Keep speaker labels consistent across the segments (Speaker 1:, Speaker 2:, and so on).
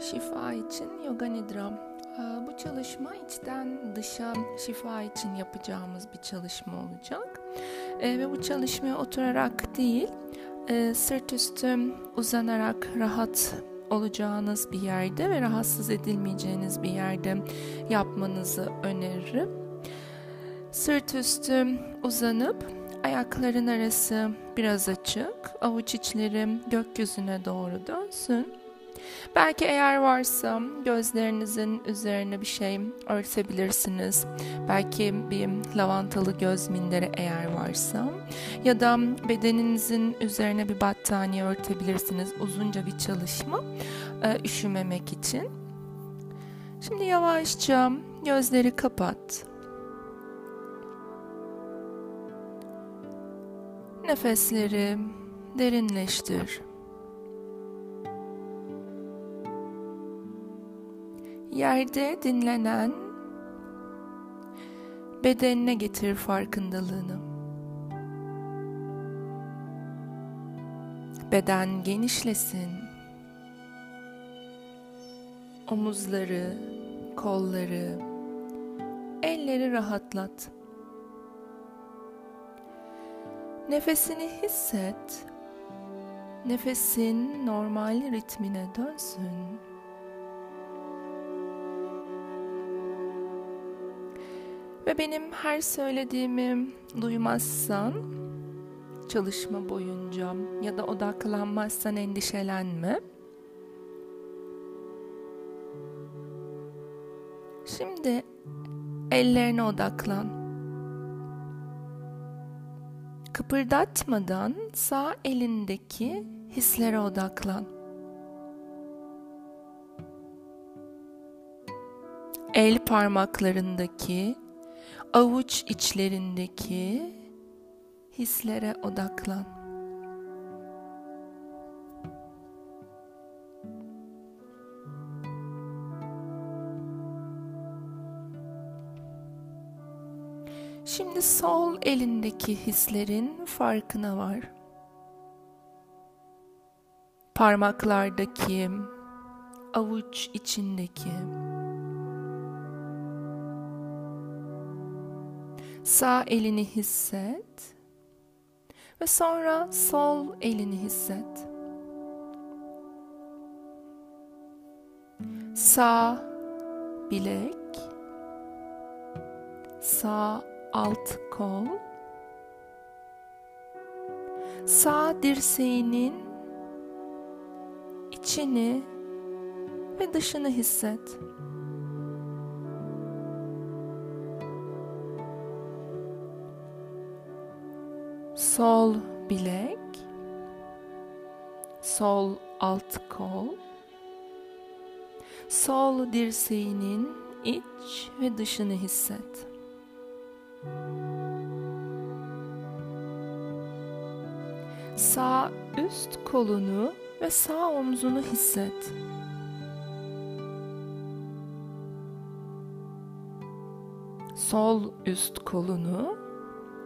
Speaker 1: Şifa için Yoga Nidra. Ee, bu çalışma içten dışa şifa için yapacağımız bir çalışma olacak. Ee, ve bu çalışmayı oturarak değil, e, sırt üstü uzanarak rahat olacağınız bir yerde ve rahatsız edilmeyeceğiniz bir yerde yapmanızı öneririm. Sırt üstü uzanıp ayakların arası biraz açık, avuç içleri gökyüzüne doğru dönsün. Belki eğer varsa gözlerinizin üzerine bir şey örtebilirsiniz. Belki bir lavantalı göz minderi eğer varsa ya da bedeninizin üzerine bir battaniye örtebilirsiniz. Uzunca bir çalışma e, üşümemek için. Şimdi yavaşça gözleri kapat. Nefesleri derinleştir. Yerde dinlenen bedenine getir farkındalığını. Beden genişlesin. Omuzları, kolları, elleri rahatlat. Nefesini hisset. Nefesin normal ritmine dönsün. Ve benim her söylediğimi duymazsan çalışma boyunca ya da odaklanmazsan endişelenme. Şimdi ellerine odaklan. Kıpırdatmadan sağ elindeki hislere odaklan. El parmaklarındaki avuç içlerindeki hislere odaklan. Şimdi sol elindeki hislerin farkına var. Parmaklardaki, avuç içindeki Sağ elini hisset ve sonra sol elini hisset. Sağ bilek, sağ alt kol, sağ dirseğinin içini ve dışını hisset. Sol bilek, sol alt kol, sol dirseğinin iç ve dışını hisset. Sağ üst kolunu ve sağ omzunu hisset. Sol üst kolunu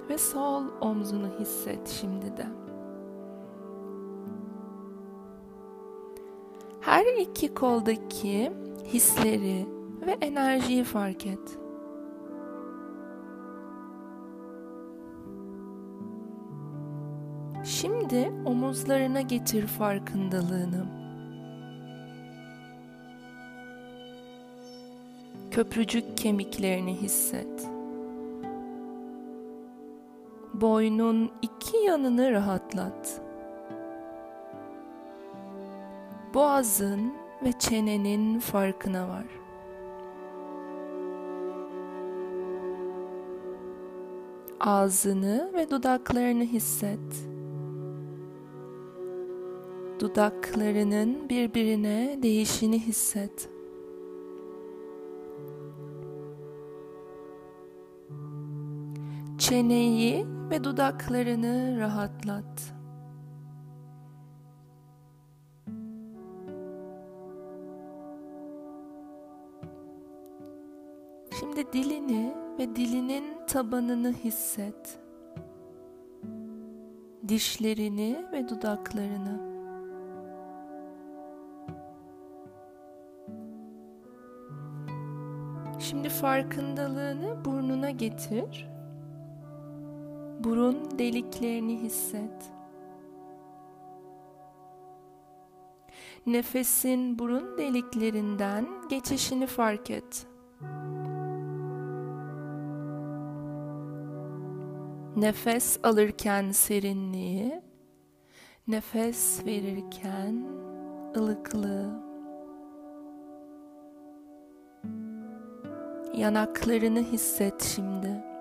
Speaker 1: ve sol omzunu hisset şimdi de. Her iki koldaki hisleri ve enerjiyi fark et. Şimdi omuzlarına getir farkındalığını. Köprücük kemiklerini hisset boynun iki yanını rahatlat. Boğazın ve çenenin farkına var. Ağzını ve dudaklarını hisset. Dudaklarının birbirine değişini hisset. Çeneyi ve dudaklarını rahatlat. Şimdi dilini ve dilinin tabanını hisset. Dişlerini ve dudaklarını. Şimdi farkındalığını burnuna getir Burun deliklerini hisset. Nefesin burun deliklerinden geçişini fark et. Nefes alırken serinliği, nefes verirken ılıklığı. Yanaklarını hisset şimdi.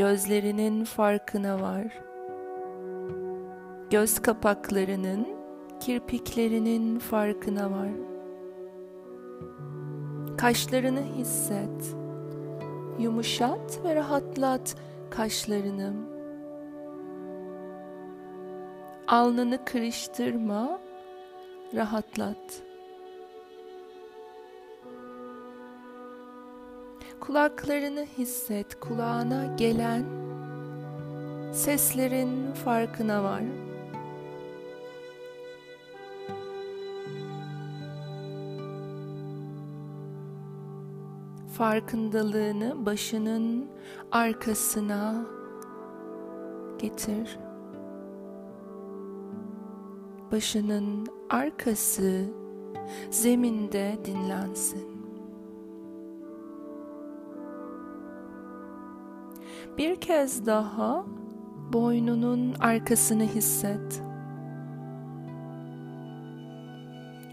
Speaker 1: Gözlerinin farkına var. Göz kapaklarının, kirpiklerinin farkına var. Kaşlarını hisset. Yumuşat ve rahatlat kaşlarını. Alnını kırıştırma, rahatlat. Kulaklarını hisset, kulağına gelen seslerin farkına var. Farkındalığını başının arkasına getir. Başının arkası zeminde dinlensin. Bir kez daha boynunun arkasını hisset.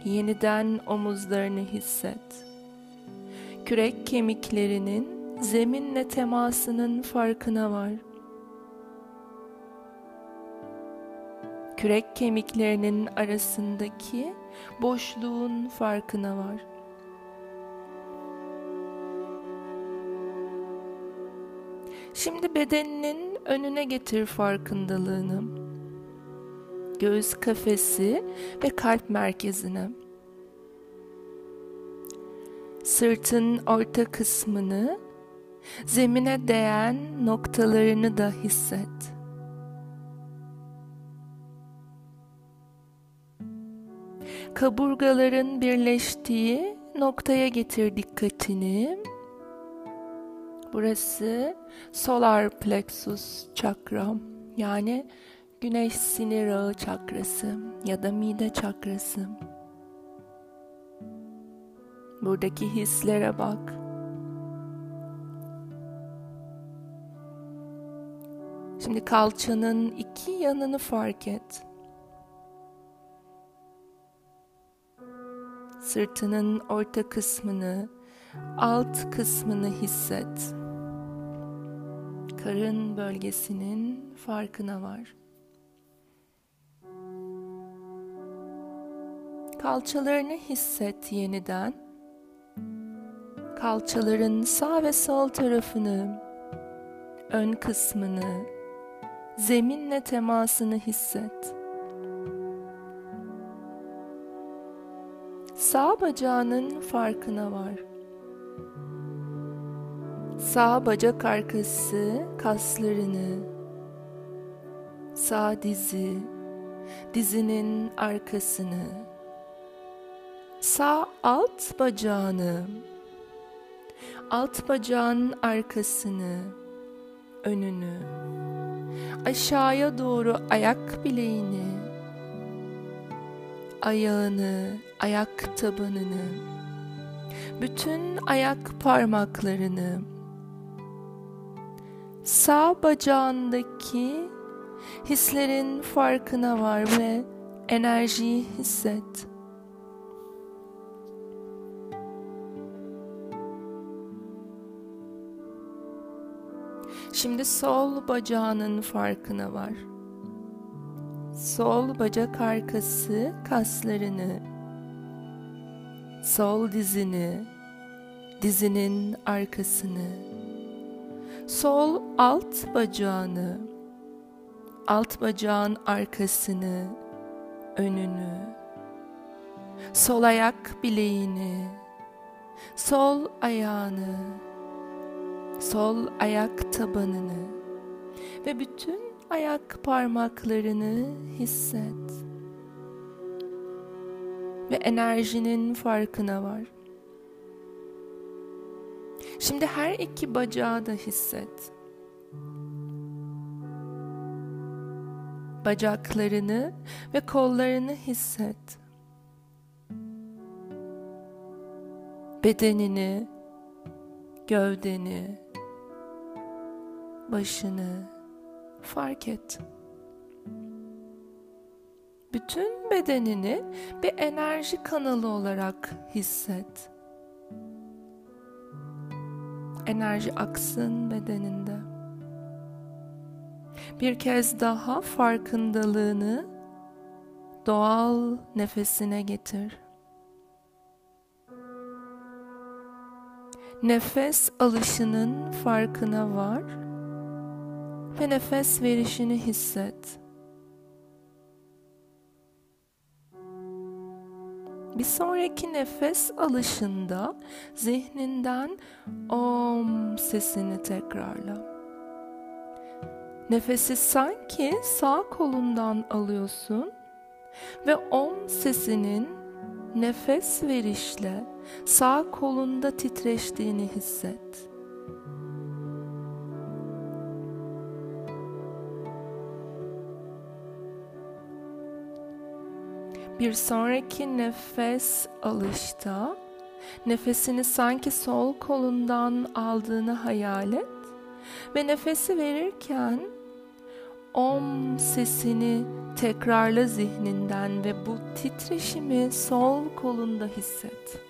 Speaker 1: Yeniden omuzlarını hisset. Kürek kemiklerinin zeminle temasının farkına var. Kürek kemiklerinin arasındaki boşluğun farkına var. Şimdi bedeninin önüne getir farkındalığını. Göğüs kafesi ve kalp merkezine. Sırtın orta kısmını, zemine değen noktalarını da hisset. Kaburgaların birleştiği noktaya getir dikkatini. Burası solar plexus çakram yani güneş sinir ağı çakrası ya da mide çakrası. Buradaki hislere bak. Şimdi kalçanın iki yanını fark et. Sırtının orta kısmını, alt kısmını hisset. Karın bölgesinin farkına var. Kalçalarını hisset yeniden. Kalçaların sağ ve sol tarafını, ön kısmını, zeminle temasını hisset. Sağ bacağının farkına var. Sağ bacak arkası kaslarını, sağ dizi, dizinin arkasını, sağ alt bacağını, alt bacağın arkasını, önünü, aşağıya doğru ayak bileğini, ayağını, ayak tabanını, bütün ayak parmaklarını, sağ bacağındaki hislerin farkına var ve enerjiyi hisset. Şimdi sol bacağının farkına var. Sol bacak arkası kaslarını, sol dizini, dizinin arkasını, sol alt bacağını, alt bacağın arkasını, önünü, sol ayak bileğini, sol ayağını, sol ayak tabanını ve bütün ayak parmaklarını hisset. Ve enerjinin farkına var. Şimdi her iki bacağı da hisset. Bacaklarını ve kollarını hisset. Bedenini, gövdeni, başını fark et. Bütün bedenini bir enerji kanalı olarak hisset. Enerji aksın bedeninde. Bir kez daha farkındalığını doğal nefesine getir. Nefes alışının farkına var ve nefes verişini hisset. Bir sonraki nefes alışında zihninden om sesini tekrarla. Nefesi sanki sağ kolundan alıyorsun ve om sesinin nefes verişle sağ kolunda titreştiğini hisset. Bir sonraki nefes alışta nefesini sanki sol kolundan aldığını hayal et ve nefesi verirken om sesini tekrarla zihninden ve bu titreşimi sol kolunda hisset.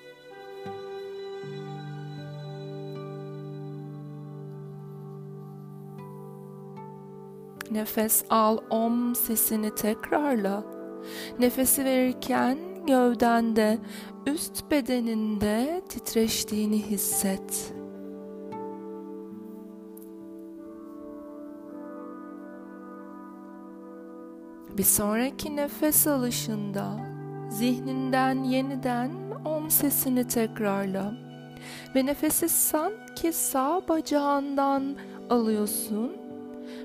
Speaker 1: Nefes al om sesini tekrarla. Nefesi verirken gövdende, üst bedeninde titreştiğini hisset. Bir sonraki nefes alışında zihninden yeniden om sesini tekrarla ve nefesi sanki sağ bacağından alıyorsun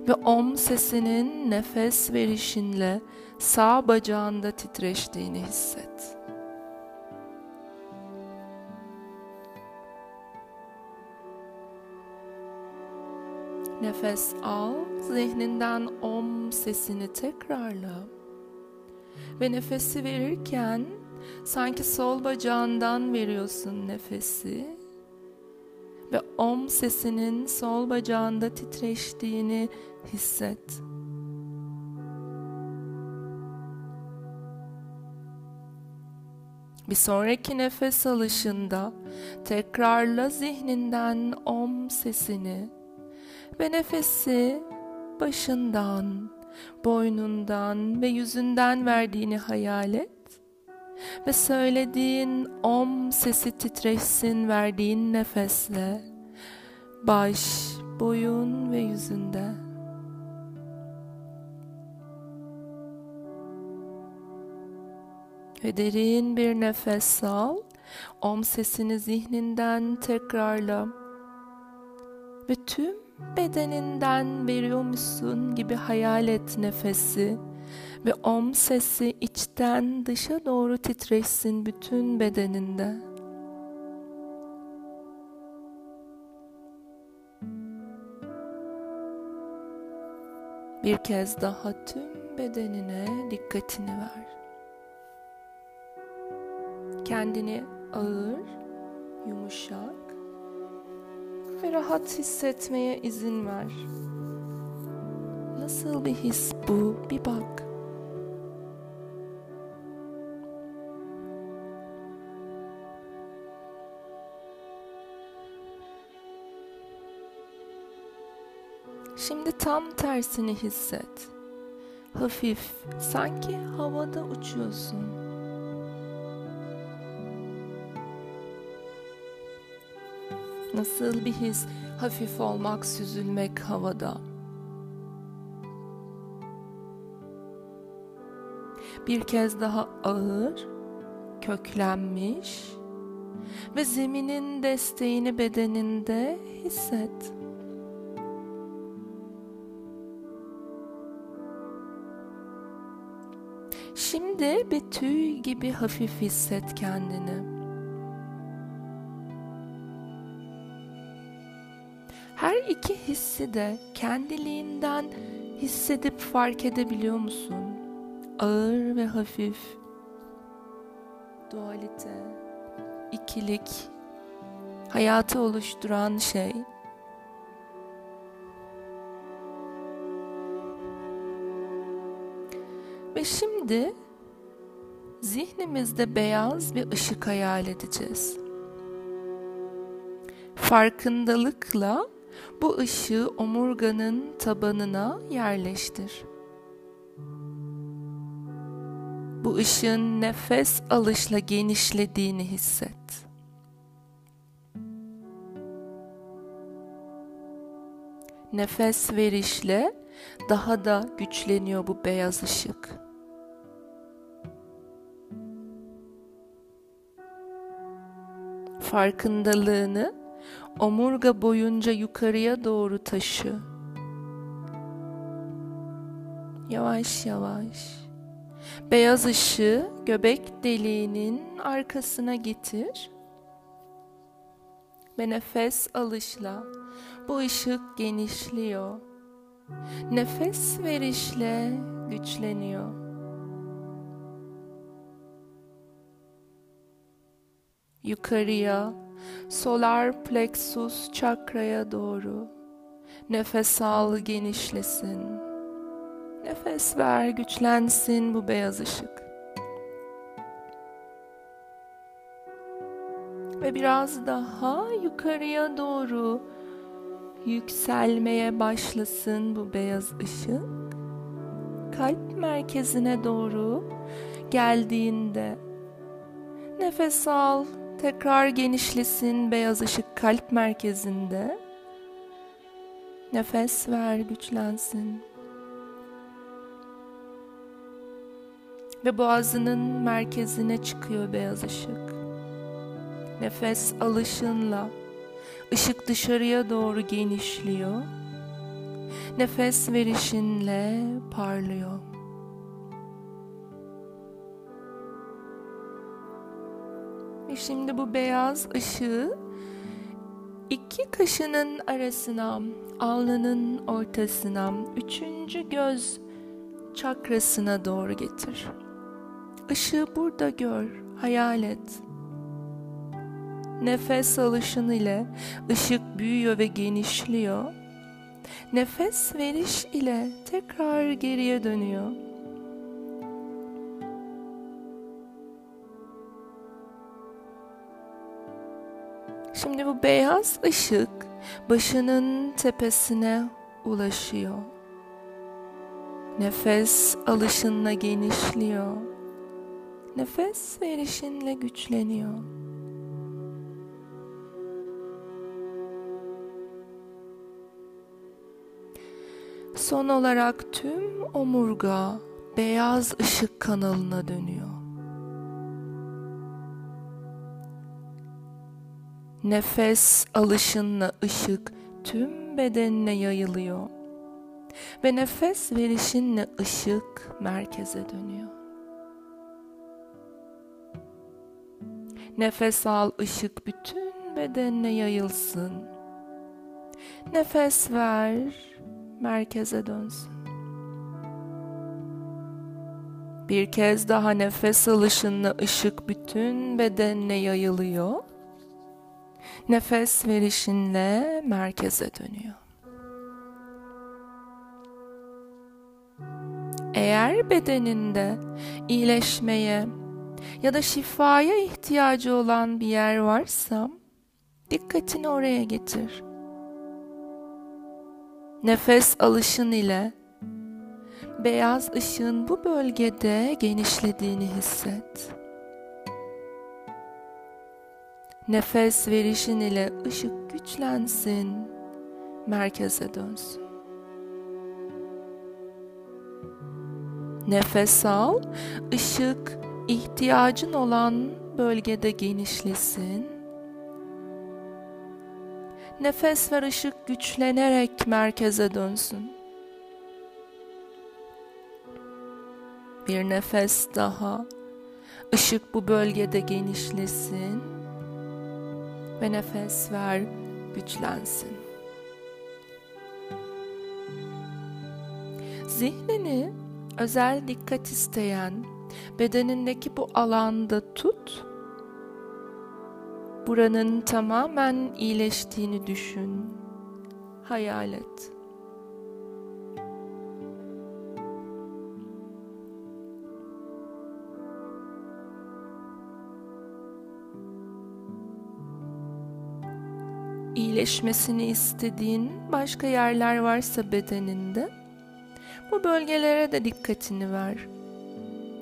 Speaker 1: ve om sesinin nefes verişinle sağ bacağında titreştiğini hisset. Nefes al, zihninden om sesini tekrarla. Ve nefesi verirken sanki sol bacağından veriyorsun nefesi. Ve om sesinin sol bacağında titreştiğini hisset. Bir sonraki nefes alışında tekrarla zihninden om sesini ve nefesi başından, boynundan ve yüzünden verdiğini hayal et. Ve söylediğin om sesi titreşsin verdiğin nefesle baş, boyun ve yüzünde. Ve derin bir nefes al. Om sesini zihninden tekrarla. Ve tüm bedeninden veriyormuşsun gibi hayal et nefesi ve om sesi içten dışa doğru titreşsin bütün bedeninde. Bir kez daha tüm bedenine dikkatini ver. Kendini ağır, yumuşak ve rahat hissetmeye izin ver. Nasıl bir his bu? Bir bak. Tam tersini hisset. Hafif, sanki havada uçuyorsun. Nasıl bir his hafif olmak, süzülmek havada. Bir kez daha ağır, köklenmiş ve zeminin desteğini bedeninde hisset. Şimdi bir tüy gibi hafif hisset kendini. Her iki hissi de kendiliğinden hissedip fark edebiliyor musun? Ağır ve hafif. Dualite, ikilik, hayatı oluşturan şey. Ve şimdi zihnimizde beyaz bir ışık hayal edeceğiz. Farkındalıkla bu ışığı omurganın tabanına yerleştir. Bu ışığın nefes alışla genişlediğini hisset. Nefes verişle daha da güçleniyor bu beyaz ışık. Farkındalığını omurga boyunca yukarıya doğru taşı. Yavaş yavaş. Beyaz ışığı göbek deliğinin arkasına getir. Ve nefes alışla bu ışık genişliyor. Nefes verişle güçleniyor. Yukarıya, solar plexus çakraya doğru. Nefes al genişlesin. Nefes ver güçlensin bu beyaz ışık. Ve biraz daha yukarıya doğru yükselmeye başlasın bu beyaz ışık. Kalp merkezine doğru geldiğinde nefes al, tekrar genişlesin beyaz ışık kalp merkezinde. Nefes ver, güçlensin. Ve boğazının merkezine çıkıyor beyaz ışık. Nefes alışınla ışık dışarıya doğru genişliyor. Nefes verişinle parlıyor. Ve şimdi bu beyaz ışığı iki kaşının arasına, alnının ortasına, üçüncü göz çakrasına doğru getir. Işığı burada gör, hayal et. Nefes alışın ile ışık büyüyor ve genişliyor. Nefes veriş ile tekrar geriye dönüyor. Şimdi bu beyaz ışık başının tepesine ulaşıyor. Nefes alışınla genişliyor. Nefes verişinle güçleniyor. Son olarak tüm omurga beyaz ışık kanalına dönüyor. Nefes alışınla ışık tüm bedenine yayılıyor. Ve nefes verişinle ışık merkeze dönüyor. Nefes al ışık bütün bedenine yayılsın. Nefes ver merkeze dönsün. Bir kez daha nefes alışınla ışık bütün bedenine yayılıyor. Nefes verişinle merkeze dönüyor. Eğer bedeninde iyileşmeye ya da şifaya ihtiyacı olan bir yer varsa dikkatini oraya getir. Nefes alışın ile beyaz ışığın bu bölgede genişlediğini hisset. Nefes verişin ile ışık güçlensin, merkeze dönsün. Nefes al, ışık ihtiyacın olan bölgede genişlesin. Nefes ver ışık güçlenerek merkeze dönsün. Bir nefes daha. Işık bu bölgede genişlesin ve nefes ver, güçlensin. Zihnini özel dikkat isteyen bedenindeki bu alanda tut. Buranın tamamen iyileştiğini düşün. Hayal et. İyileşmesini istediğin başka yerler varsa bedeninde bu bölgelere de dikkatini ver.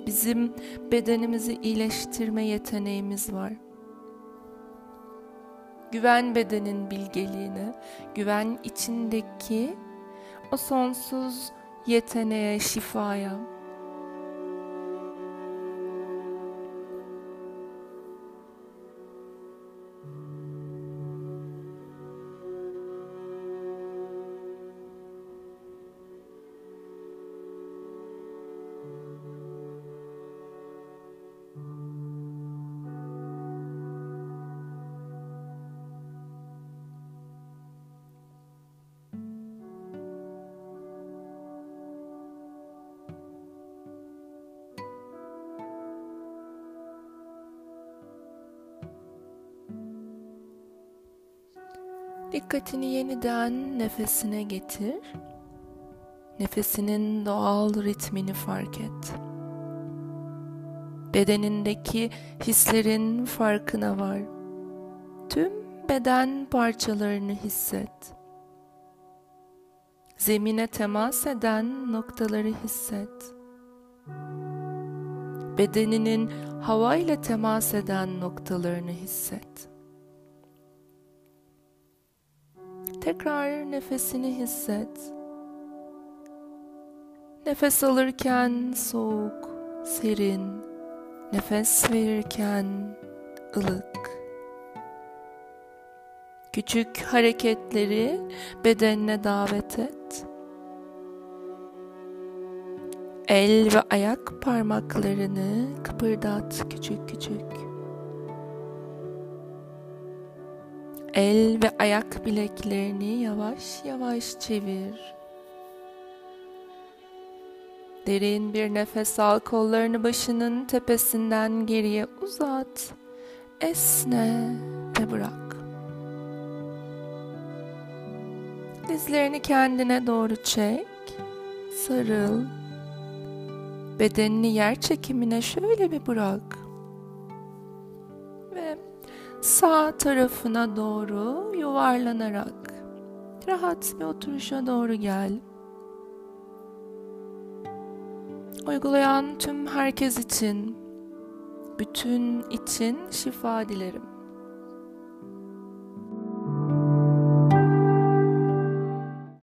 Speaker 1: Bizim bedenimizi iyileştirme yeteneğimiz var. Güven bedenin bilgeliğine, güven içindeki o sonsuz yeteneğe, şifaya. Dikkatini yeniden nefesine getir. Nefesinin doğal ritmini fark et. Bedenindeki hislerin farkına var. Tüm beden parçalarını hisset. Zemine temas eden noktaları hisset. Bedeninin hava ile temas eden noktalarını hisset. Tekrar nefesini hisset. Nefes alırken soğuk, serin, nefes verirken ılık. Küçük hareketleri bedenine davet et. El ve ayak parmaklarını kıpırdat küçük küçük. El ve ayak bileklerini yavaş yavaş çevir. Derin bir nefes al, kollarını başının tepesinden geriye uzat. Esne ve bırak. Dizlerini kendine doğru çek. Sarıl. Bedenini yer çekimine şöyle bir bırak sağ tarafına doğru yuvarlanarak rahat bir oturuşa doğru gel. Uygulayan tüm herkes için, bütün için şifa dilerim.